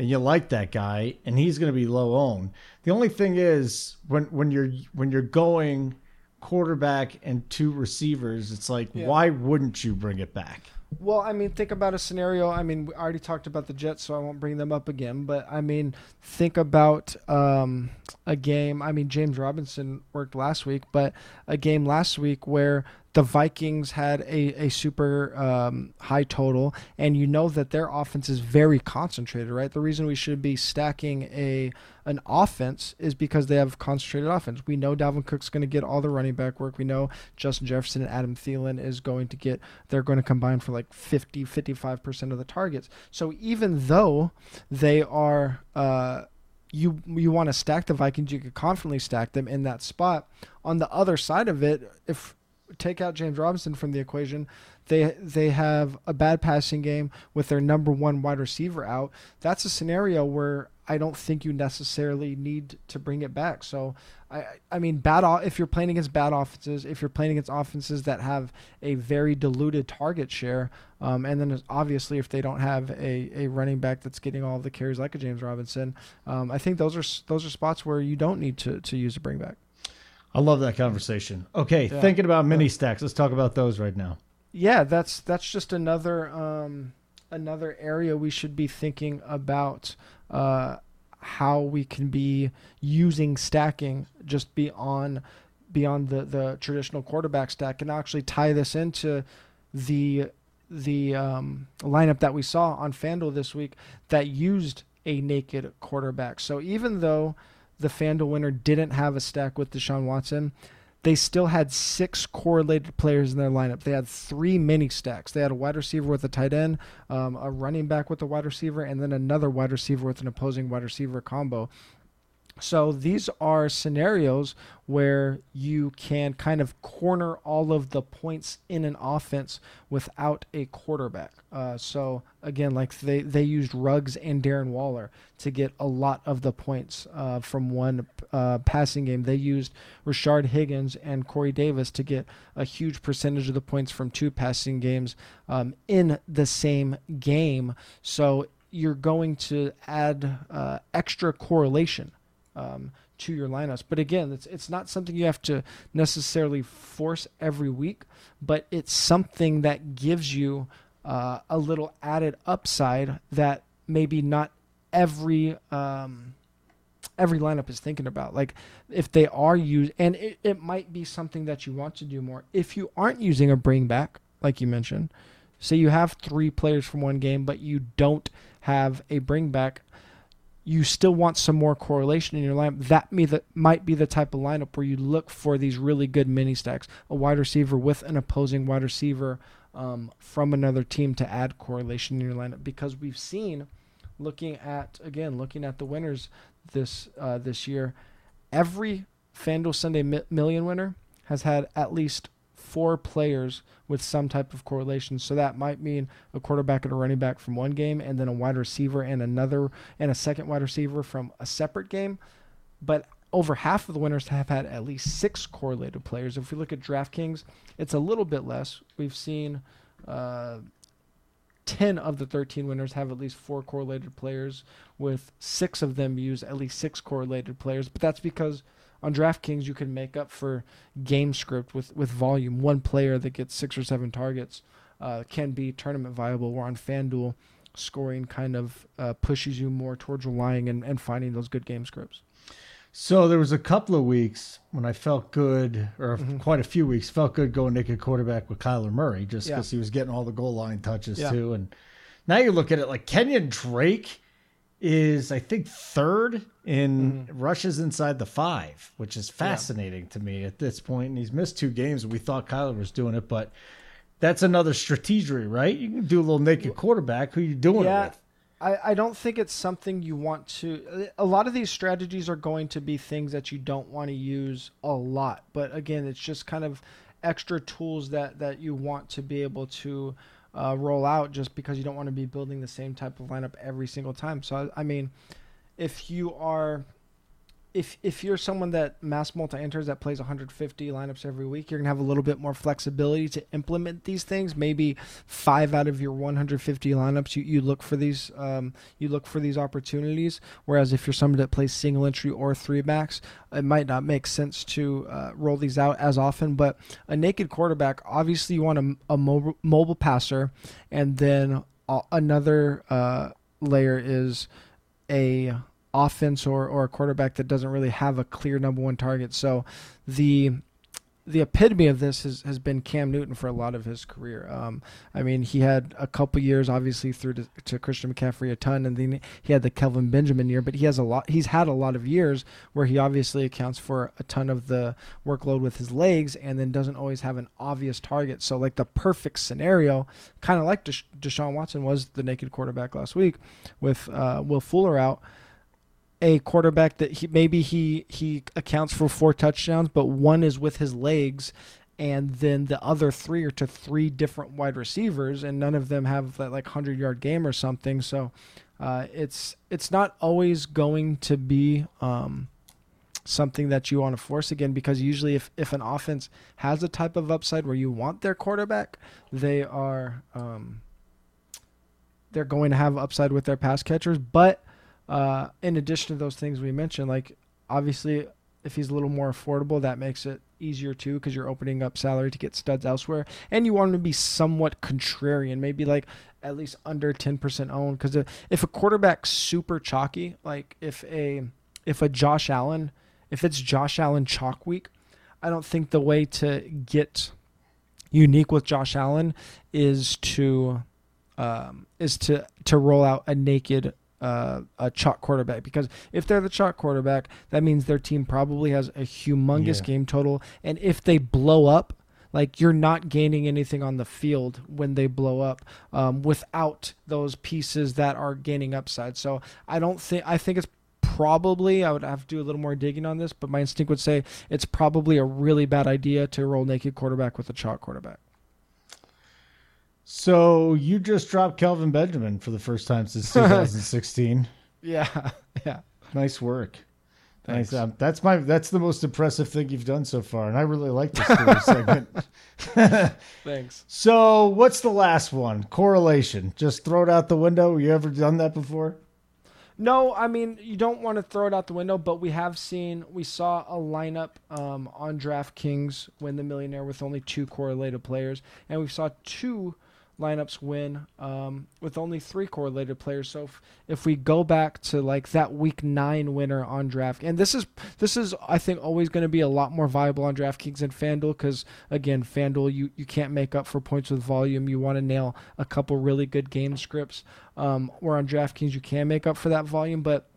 and you like that guy and he's going to be low owned, the only thing is when, when you're when you're going quarterback and two receivers, it's like, Yeah. why wouldn't you bring it back? Well, I mean, think about a scenario. I mean, we already talked about the Jets, so I won't bring them up again. But I mean, think about um, a game. I mean, James Robinson worked last week, but a game last week where the Vikings had a, a super um, high total, and you know that their offense is very concentrated, right? The reason we should be stacking a an offense is because they have concentrated offense. We know Dalvin Cook's going to get all the running back work. We know Justin Jefferson and Adam Thielen is going to get, they're going to combine for like 50, 55% of the targets. So even though they are, uh, you you want to stack the Vikings, you could confidently stack them in that spot. On the other side of it, if take out James Robinson from the equation, they they have a bad passing game with their number one wide receiver out. That's a scenario where I don't think you necessarily need to bring it back. So I I mean bad if you're playing against bad offenses, if you're playing against offenses that have a very diluted target share, um, and then obviously if they don't have a, a running back that's getting all the carries like a James Robinson, um, I think those are those are spots where you don't need to to use a bring back. I love that conversation. Okay, yeah. thinking about mini stacks. Let's talk about those right now. Yeah, that's that's just another um, another area we should be thinking about uh, how we can be using stacking just beyond beyond the, the traditional quarterback stack and actually tie this into the the um, lineup that we saw on FanDuel this week that used a naked quarterback. So even though the FanDuel winner didn't have a stack with Deshaun Watson, they still had six correlated players in their lineup. They had three mini stacks. They had a wide receiver with a tight end, um, a running back with a wide receiver, and then another wide receiver with an opposing wide receiver combo. So these are scenarios where you can kind of corner all of the points in an offense without a quarterback. Uh, so again, like they, they used Ruggs and Darren Waller to get a lot of the points uh, from one uh, passing game. They used Rashard Higgins and Corey Davis to get a huge percentage of the points from two passing games um, in the same game. So you're going to add uh, extra correlation um, to your lineups. But again, it's it's not something you have to necessarily force every week, but it's something that gives you uh, a little added upside that maybe not every um, every lineup is thinking about. Like if they are used, and it, it might be something that you want to do more. If you aren't using a bring back, like you mentioned, say you have three players from one game, but you don't have a bring back you still want some more correlation in your lineup, that may the, might be the type of lineup where you look for these really good mini stacks, a wide receiver with an opposing wide receiver um, from another team to add correlation in your lineup. Because we've seen, looking at again, looking at the winners this uh, this year, every FanDuel Sunday mi- Million winner has had at least four players with some type of correlation. So that might mean a quarterback and a running back from one game, and then a wide receiver and another, and a second wide receiver from a separate game. But over half of the winners have had at least six correlated players. If we look at DraftKings, it's a little bit less. We've seen uh, 10 of the 13 winners have at least four correlated players, with six of them use at least six correlated players. But that's because on DraftKings you can make up for game script with with volume. One player that gets six or seven targets uh, can be tournament viable. Where on FanDuel, scoring kind of uh, pushes you more towards relying and, and finding those good game scripts. So there was a couple of weeks when I felt good, or mm-hmm. quite a few weeks, felt good going naked quarterback with Kyler Murray, just because yeah. he was getting all the goal line touches yeah. too. And now you look at it like Kenyan Drake is I think third in mm-hmm. rushes inside the five, which is fascinating yeah. to me at this point. And he's missed two games. We thought Kyler was doing it, but that's another strategy, right? You can do a little naked quarterback. Who you doing yeah, it with? I, I don't think it's something you want to. A lot of these strategies are going to be things that you don't want to use a lot. But again, it's just kind of extra tools that, that you want to be able to uh, roll out just because you don't want to be building the same type of lineup every single time. So I, I mean, if you are if if you're someone that mass multi enters that plays 150 lineups every week, you're gonna have a little bit more flexibility to implement these things. Maybe five out of your 150 lineups, you, you look for these um, you look for these opportunities. Whereas if you're someone that plays single entry or three max, it might not make sense to uh, roll these out as often. But a naked quarterback, obviously, you want a, a mobile mobile passer, and then another uh, layer is a offense or, or a quarterback that doesn't really have a clear number one target. So the the epitome of this has, has been Cam Newton for a lot of his career. Um, I mean, he had a couple years, obviously, threw to, to, Christian McCaffrey a ton, and then he had the Kelvin Benjamin year. But he has a lot. He's had a lot of years where he obviously accounts for a ton of the workload with his legs, and then doesn't always have an obvious target. So, like the perfect scenario, kind of like Desha- Deshaun Watson was the naked quarterback last week, with uh, Will Fuller out a quarterback that he maybe he he accounts for four touchdowns, but one is with his legs, and then the other three are to three different wide receivers, and none of them have that like hundred yard game or something. So uh, it's it's not always going to be um, something that you want to force again because usually if if an offense has a type of upside where you want their quarterback, they are um, they're going to have upside with their pass catchers, but uh, in addition to those things we mentioned, like obviously if he's a little more affordable, that makes it easier too because you're opening up salary to get studs elsewhere, and you want him to be somewhat contrarian, maybe like at least under 10% owned. Because if a quarterback's super chalky, like if a if a Josh Allen, if it's Josh Allen chalk week, I don't think the way to get unique with Josh Allen is to um, is to to roll out a naked uh, a chalk quarterback because if they're the chalk quarterback, that means their team probably has a humongous yeah. game total, and if they blow up, like you're not gaining anything on the field when they blow up um, without those pieces that are gaining upside. So I don't think I think it's probably I would have to do a little more digging on this, but my instinct would say it's probably a really bad idea to roll naked quarterback with a chalk quarterback. So you just dropped Kelvin Benjamin for the first time since 2016. yeah, yeah. Nice work. Thanks. Nice. Um, that's my that's the most impressive thing you've done so far, and I really like this segment. Thanks. So, what's the last one? Correlation. Just throw it out the window. You ever done that before? No, I mean you don't want to throw it out the window, but we have seen we saw a lineup um, on DraftKings win the millionaire with only two correlated players, and we saw two lineups win um, with only three correlated players. So if, if, we go back to like that week nine winner on draft, and this is this is I think always going to be a lot more viable on DraftKings than FanDuel because again FanDuel you you can't make up for points with volume. You want to nail a couple really good game scripts. Um, where on DraftKings you can make up for that volume, but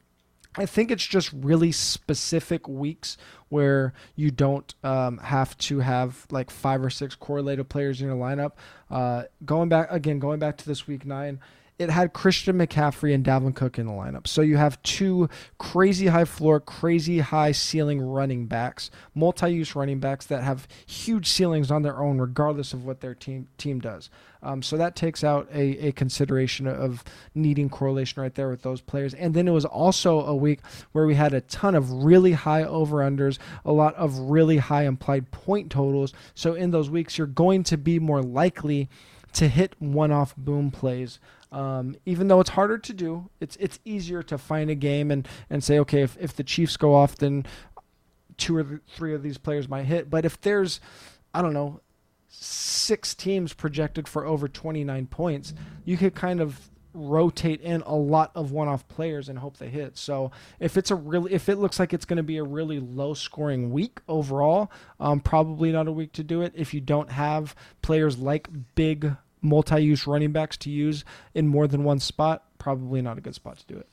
I think it's just really specific weeks where you don't um, have to have like five or six correlated players in your lineup. Uh, going back again, going back to this week nine, it had Christian McCaffrey and Dalvin Cook in the lineup. So you have two crazy high floor, crazy high ceiling running backs, multi-use running backs that have huge ceilings on their own, regardless of what their team team does. Um, so that takes out a, a consideration of needing correlation right there with those players. And then it was also a week where we had a ton of really high over unders, a lot of really high implied point totals. So in those weeks, you're going to be more likely to hit one off boom plays. Um, even though it's harder to do, it's it's easier to find a game and, and say, okay, if, if the Chiefs go off, then two or three of these players might hit. But if there's, I don't know, six teams projected for over 29 points, you could kind of rotate in a lot of one-off players and hope they hit. So if it's a really, if it looks like it's going to be a really low-scoring week overall, um, probably not a week to do it. If you don't have players like big multi-use running backs to use in more than one spot, probably not a good spot to do it.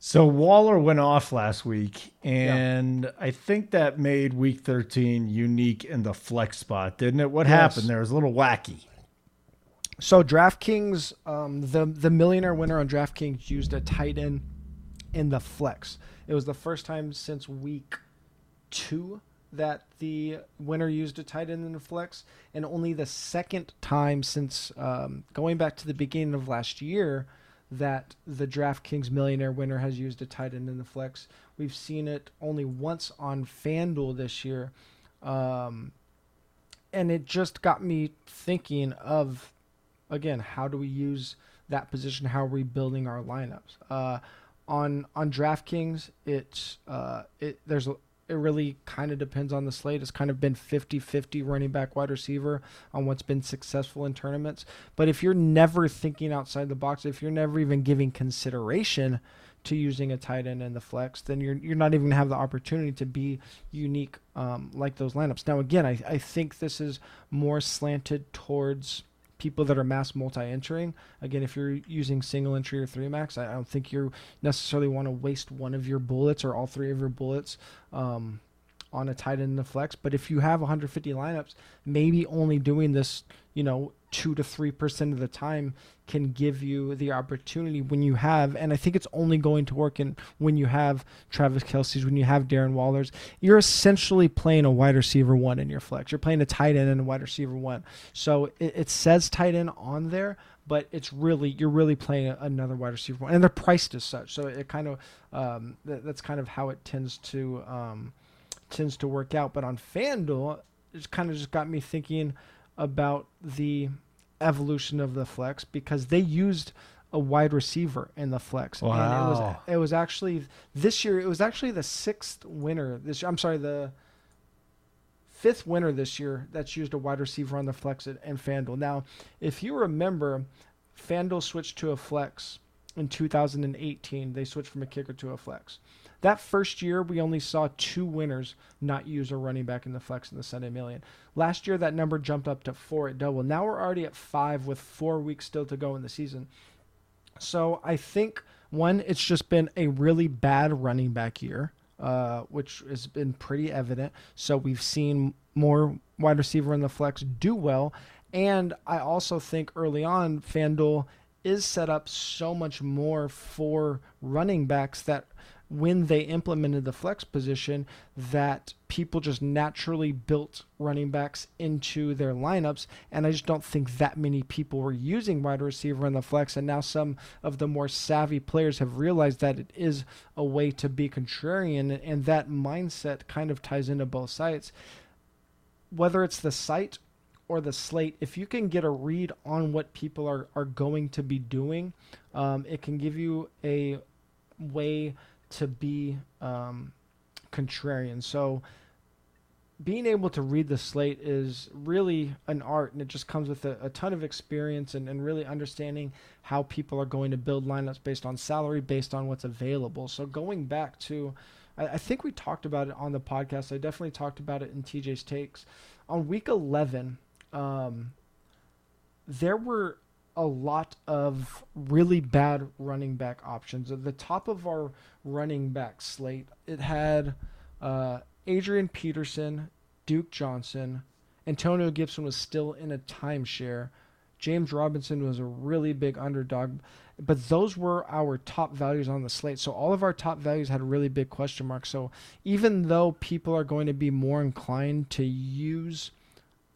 So Waller went off last week, and yeah. I think that made Week 13 unique in the flex spot, didn't it? What yes. happened there? It was a little wacky. So DraftKings, um, the the millionaire winner on DraftKings used a tight end in the flex. It was the first time since Week Two that the winner used a tight end in the flex, and only the second time since um, going back to the beginning of last year that the DraftKings millionaire winner has used a tight end in the flex. We've seen it only once on FanDuel this year. Um, and it just got me thinking of, again, how do we use that position? How are we building our lineups? Uh, on on DraftKings, it's uh, it there's it really kind of depends on the slate. It's kind of been 50 50 running back wide receiver on what's been successful in tournaments. But if you're never thinking outside the box, if you're never even giving consideration to using a tight end in the flex, then you're you're not even gonna have the opportunity to be unique um, like those lineups. Now again, I, I think this is more slanted towards people that are mass multi-entering. Again, if you're using single entry or three max, I, don't think you necessarily want to waste one of your bullets or all three of your bullets um, on a tight end in the flex. But if you have 150 lineups, maybe only doing this, you know, two to three percent of the time can give you the opportunity when you have, and I think it's only going to work in when you have Travis Kelce's, when you have Darren Waller's. You're essentially playing a wide receiver one in your flex. You're playing a tight end and a wide receiver one. So it, it says tight end on there, but it's really you're really playing another wide receiver one, and they're priced as such. So it kind of um, that, that's kind of how it tends to um, tends to work out. But on FanDuel, it's kind of just got me thinking about the evolution of the flex because they used a wide receiver in the flex. And it was Wow. it was actually this year it was actually the sixth winner this year. I'm sorry, the fifth winner this year that's used a wide receiver on the flex and FanDuel. Now, if you remember, FanDuel switched to a flex in 2018. They switched from a kicker to a flex. That first year, we only saw two winners not use a running back in the flex in the Sunday Million. Last year, that number jumped up to four at double. Now we're already at five with four weeks still to go in the season. So I think one, it's just been a really bad running back year, uh, which has been pretty evident. So we've seen more wide receiver in the flex do well, and I also think early on FanDuel is set up so much more for running backs that when they implemented the flex position that people just naturally built running backs into their lineups. And I just don't think that many people were using wide receiver in the flex. And now some of the more savvy players have realized that it is a way to be contrarian. And that mindset kind of ties into both sides. Whether it's the site or the slate, if you can get a read on what people are, are going to be doing, um, it can give you a way to be um, contrarian. So, being able to read the slate is really an art, and it just comes with a, a ton of experience and, and really understanding how people are going to build lineups based on salary, based on what's available. So, going back to, I, I think we talked about it on the podcast. I definitely talked about it in TJ's takes. On week 11, um, there were a lot of really bad running back options. At the top of our running back slate, it had uh, Adrian Peterson, Duke Johnson, Antonio Gibson was still in a timeshare. James Robinson was a really big underdog, but those were our top values on the slate. So all of our top values had really big question marks. So even though people are going to be more inclined to use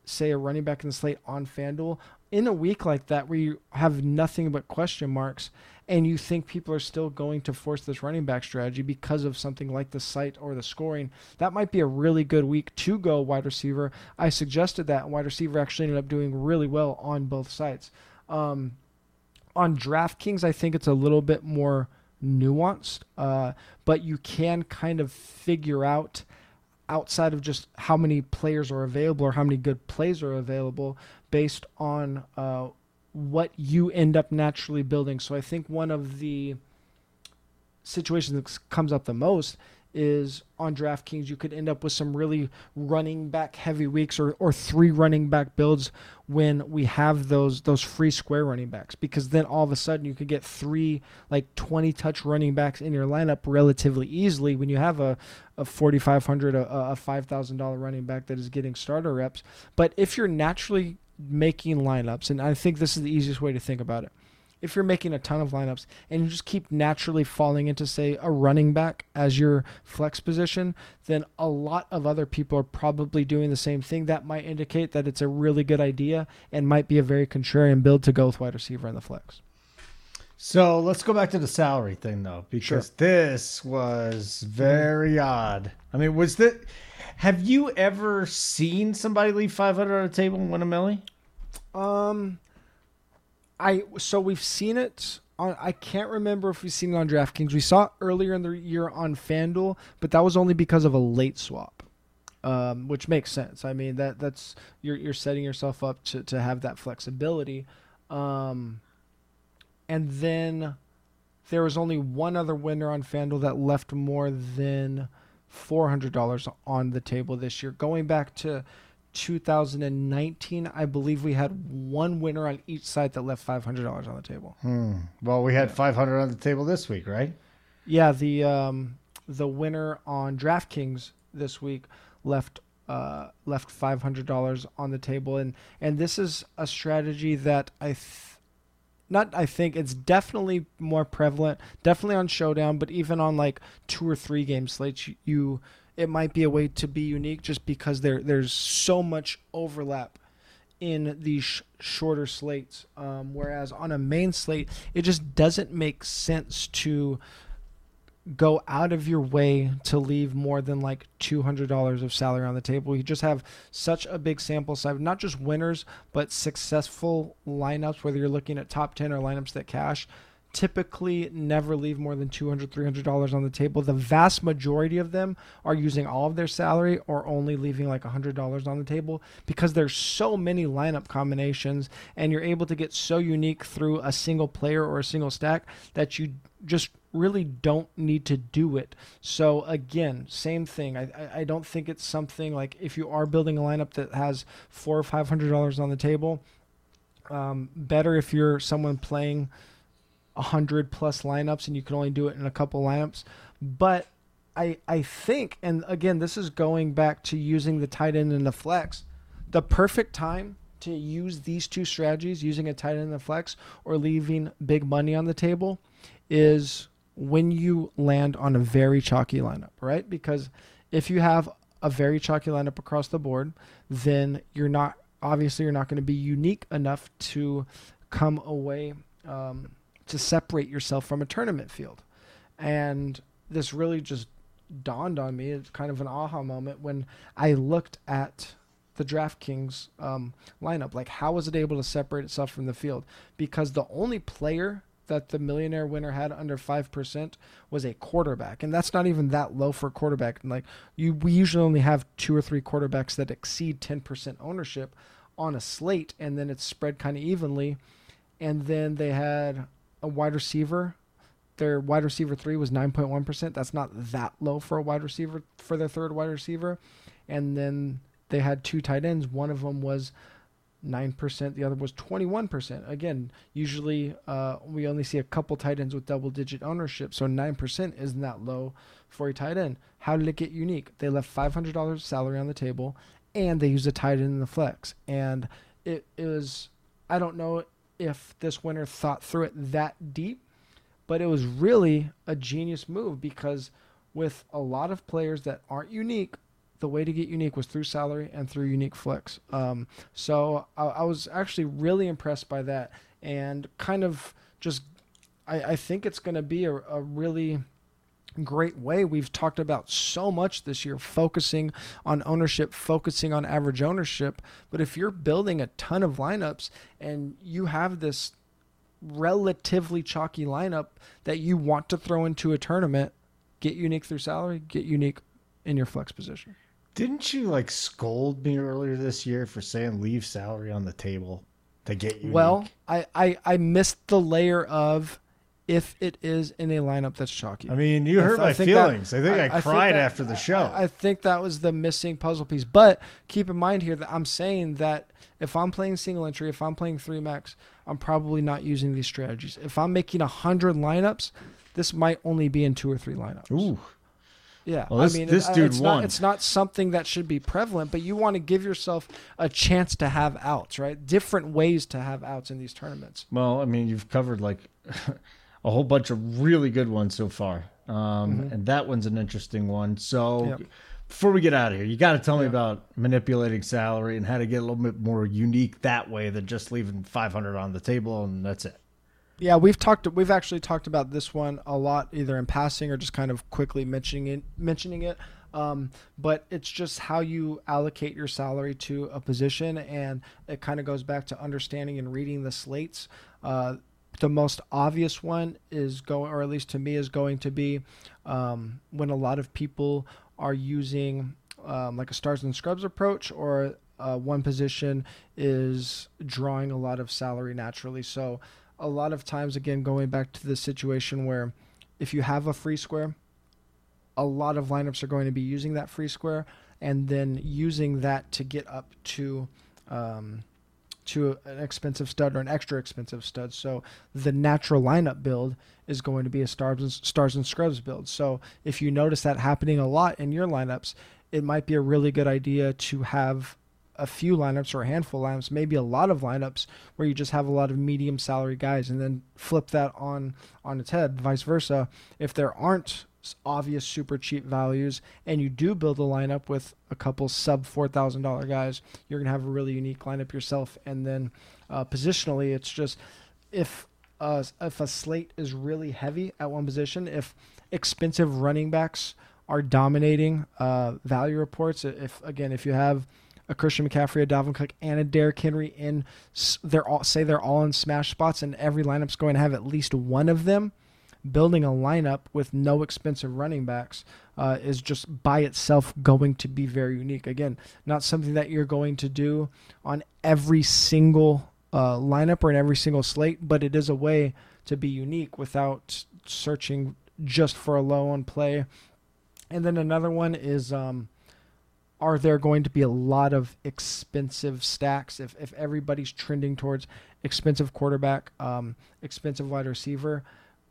say a running back in the slate on FanDuel in a week like that where you have nothing but question marks and you think people are still going to force this running back strategy because of something like the site or the scoring, that might be a really good week to go wide receiver. I suggested that and wide receiver actually ended up doing really well on both sites. Um, on DraftKings, I think it's a little bit more nuanced, uh, but you can kind of figure out outside of just how many players are available or how many good plays are available based on uh, what you end up naturally building. So I think one of the situations that comes up the most is on DraftKings, you could end up with some really running back heavy weeks or, or three running back builds when we have those those free square running backs because then all of a sudden you could get three like 20 touch running backs in your lineup relatively easily when you have a, a 4500 a, a $5000 running back that is getting starter reps. But if you're naturally making lineups and I think this is the easiest way to think about it if you're making a ton of lineups and you just keep naturally falling into say a running back as your flex position, then a lot of other people are probably doing the same thing. That might indicate that it's a really good idea and might be a very contrarian build to go with wide receiver in the flex. So let's go back to the salary thing though, because Sure. this was very odd. I mean, was that? Have you ever seen somebody leave five hundred on a table and win a milli? Um, I so we've seen it on. I can't remember if we've seen it on DraftKings. We saw it earlier in the year on FanDuel, but that was only because of a late swap, um, which makes sense. I mean that that's you're you're setting yourself up to to have that flexibility, um, and then there was only one other winner on FanDuel that left more than $400 on the table this year. Going back to 2019, I believe we had one winner on each side that left $500 on the table. Hmm. Well, we had 500 on the table this week, right? Yeah, the um, the winner on DraftKings this week left uh, left five hundred dollars on the table, and and this is a strategy that I. Th- not I think it's definitely more prevalent, definitely on Showdown, but even on like two or three game slates, you, you it might be a way to be unique just because there there's so much overlap in these sh- shorter slates. Um, whereas on a main slate, it just doesn't make sense to go out of your way to leave more than like $200 of salary on the table. You just have such a big sample size, not just winners, but successful lineups, whether you're looking at top 10 or lineups that cash. Typically, never leave more than $200, $300 on the table. The vast majority of them are using all of their salary or only leaving like $100 on the table because there's so many lineup combinations and you're able to get so unique through a single player or a single stack that you just really don't need to do it. So again, same thing. I, I, don't think it's something like if you are building a lineup that has four or five hundred dollars on the table, um, better if you're someone playing a hundred plus lineups and you can only do it in a couple lineups. But I I think, and again, this is going back to using the tight end and the flex. The perfect time to use these two strategies, using a tight end and the flex, or leaving big money on the table, is when you land on a very chalky lineup, right? Because if you have a very chalky lineup across the board, then you're not obviously you're not going to be unique enough to come away um, to separate yourself from a tournament field. And this really just dawned on me. It's kind of an aha moment when I looked at the DraftKings um, lineup. Like, how was it able to separate itself from the field? Because the only player that the millionaire winner had under 5% was a quarterback and that's not even that low for a quarterback and like you we usually only have two or three quarterbacks that exceed 10% ownership on a slate and then it's spread kind of evenly and then they had a wide receiver their wide receiver 3 was 9.1% that's not that low for a wide receiver for their third wide receiver and then they had two tight ends one of them was 9%. The other was 21%. Again, usually uh, we only see a couple tight ends with double digit ownership, so 9% isn't that low for a tight end. How did it get unique? They left $500 salary on the table and they used a tight end in the flex. And it, it was, I don't know if this winner thought through it that deep, but it was really a genius move because with a lot of players that aren't unique, the way to get unique was through salary and through unique flex. Um, so I, I, was actually really impressed by that and kind of just, I, I think it's going to be a, a really great way. We've talked about so much this year, focusing on ownership, focusing on average ownership. But if you're building a ton of lineups and you have this relatively chalky lineup that you want to throw into a tournament, get unique through salary, get unique in your flex position. Didn't you like scold me earlier this year for saying leave salary on the table to get you? Well, I, I I missed the layer of if it is in a lineup that's chalky. I mean, you hurt I, my I feelings. That, I think I, I cried think that, after the show. I, think that was the missing puzzle piece. But keep in mind here that I'm saying that if I'm playing single entry, if I'm playing three max, I'm probably not using these strategies. If I'm making a hundred lineups, this might only be in two or three lineups. Ooh. Yeah, well, this, I mean, this uh, dude it's won. Not, it's not something that should be prevalent, but you want to give yourself a chance to have outs, right? Different ways to have outs in these tournaments. Well, I mean, you've covered like a whole bunch of really good ones so far, um, mm-hmm. and that one's an interesting one. So. Yep. Before we get out of here, you got to tell me about manipulating salary and how to get a little bit more unique that way than just leaving 500 on the table and that's it. Yeah, we've talked. We've actually talked about this one a lot, either in passing or just kind of quickly mentioning it. Mentioning it. Um, but it's just how you allocate your salary to a position, and it kind of goes back to understanding and reading the slates. Uh, the most obvious one is going, or at least to me, is going to be um, when a lot of people are using um, like a stars and scrubs approach, or uh, one position is drawing a lot of salary naturally. So a lot of times, again, going back to the situation where if you have a free square, a lot of lineups are going to be using that free square and then using that to get up to um, to an expensive stud or an extra expensive stud. So the natural lineup build is going to be a stars and, stars and scrubs build. So if you notice that happening a lot in your lineups, it might be a really good idea to have a few lineups or a handful of lineups, maybe a lot of lineups where you just have a lot of medium salary guys and then flip that on on its head. Vice versa, if there aren't obvious super cheap values and you do build a lineup with a couple sub $4,000 guys, you're going to have a really unique lineup yourself. And then uh, positionally, it's just if if a slate is really heavy at one position, if expensive running backs are dominating uh, value reports, if again, if you have a Christian McCaffrey, a Dalvin Cook, and a Derrick Henry in, they're all say they're all in smash spots, and every lineup's going to have at least one of them building a lineup with no expensive running backs uh, is just by itself going to be very unique. Again, not something that you're going to do on every single uh, lineup or in every single slate, but it is a way to be unique without searching just for a low on play. And then another one is um, are there going to be a lot of expensive stacks if, if everybody's trending towards expensive quarterback, um, expensive wide receiver?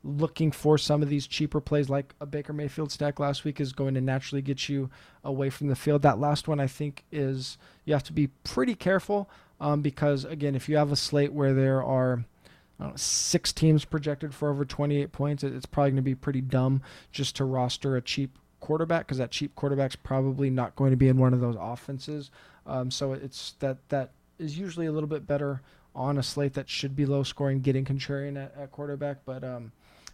Looking for some of these cheaper plays like a Baker Mayfield stack last week is going to naturally get you away from the field. That last one I think is you have to be pretty careful um, because again, if you have a slate where there are six teams projected for over 28 points, it's probably going to be pretty dumb just to roster a cheap quarterback because that cheap quarterback's probably not going to be in one of those offenses. Um, so it's that that is usually a little bit better on a slate that should be low scoring, getting contrarian at, at quarterback, but um,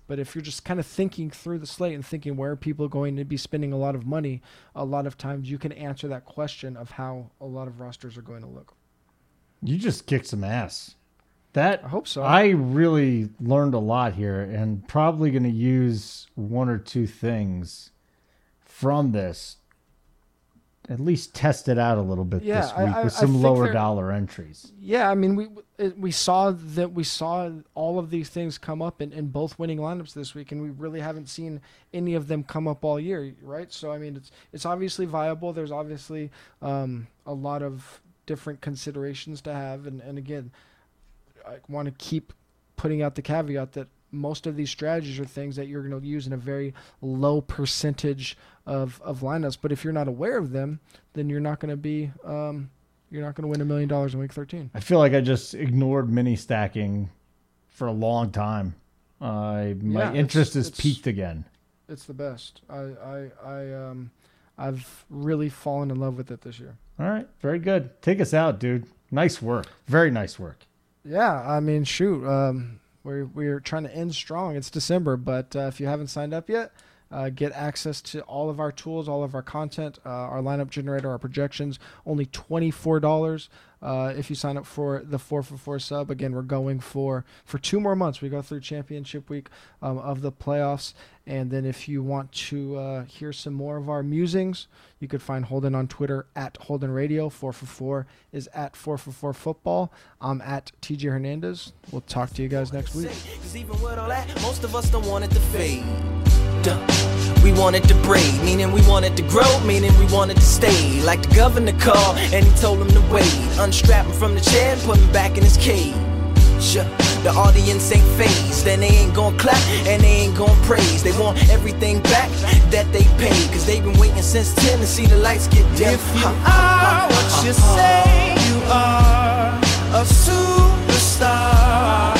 but if you're just kind of thinking through the slate and thinking where people are going to be spending a lot of money, a lot of times you can answer that question of how a lot of rosters are going to look. You just kicked some ass. That I hope so. I really learned a lot here and probably going to use one or two things from this at least test it out a little bit yeah, this week I, with some lower dollar entries. Yeah, I mean we we saw that we saw all of these things come up in, in both winning lineups this week, and we really haven't seen any of them come up all year, right? So I mean it's it's obviously viable. There's obviously um, a lot of different considerations to have, and and again, I want to keep putting out the caveat that most of these strategies are things that you're going to use in a very low percentage of, of lineups. But if you're not aware of them, then you're not going to be um, you're not going to win a million dollars in week 13. I feel like I just ignored mini stacking for a long time. Uh, my yeah, interest is piqued again. It's the best. I I I um I've really fallen in love with it this year. All right, very good. Take us out, dude. Nice work. Very nice work. Yeah, I mean, shoot. Um, we're we're trying to end strong. It's December, but uh, if you haven't signed up yet, uh, get access to all of our tools, all of our content, uh, our lineup generator, our projections. Only twenty four dollars uh, if you sign up for the four for four sub. Again, we're going for for two more months. We go through championship week um, of the playoffs, and then if you want to uh, hear some more of our musings, you could find Holden on Twitter at Holden Radio. Four for four is at four for four football. I'm at TJ Hernandez. We'll talk to you guys next week. Most of us don't want it to fade. We wanted to breed, meaning we wanted to grow, meaning we wanted to stay. Like the governor called, and he told him to wait. Unstrap him from the chair and put him back in his cage. The audience ain't phased, and they ain't gon' clap, and they ain't gon' praise. They want everything back that they paid, cause they've been waiting since 10 to see the lights get dim. If you are what you say you are, a superstar.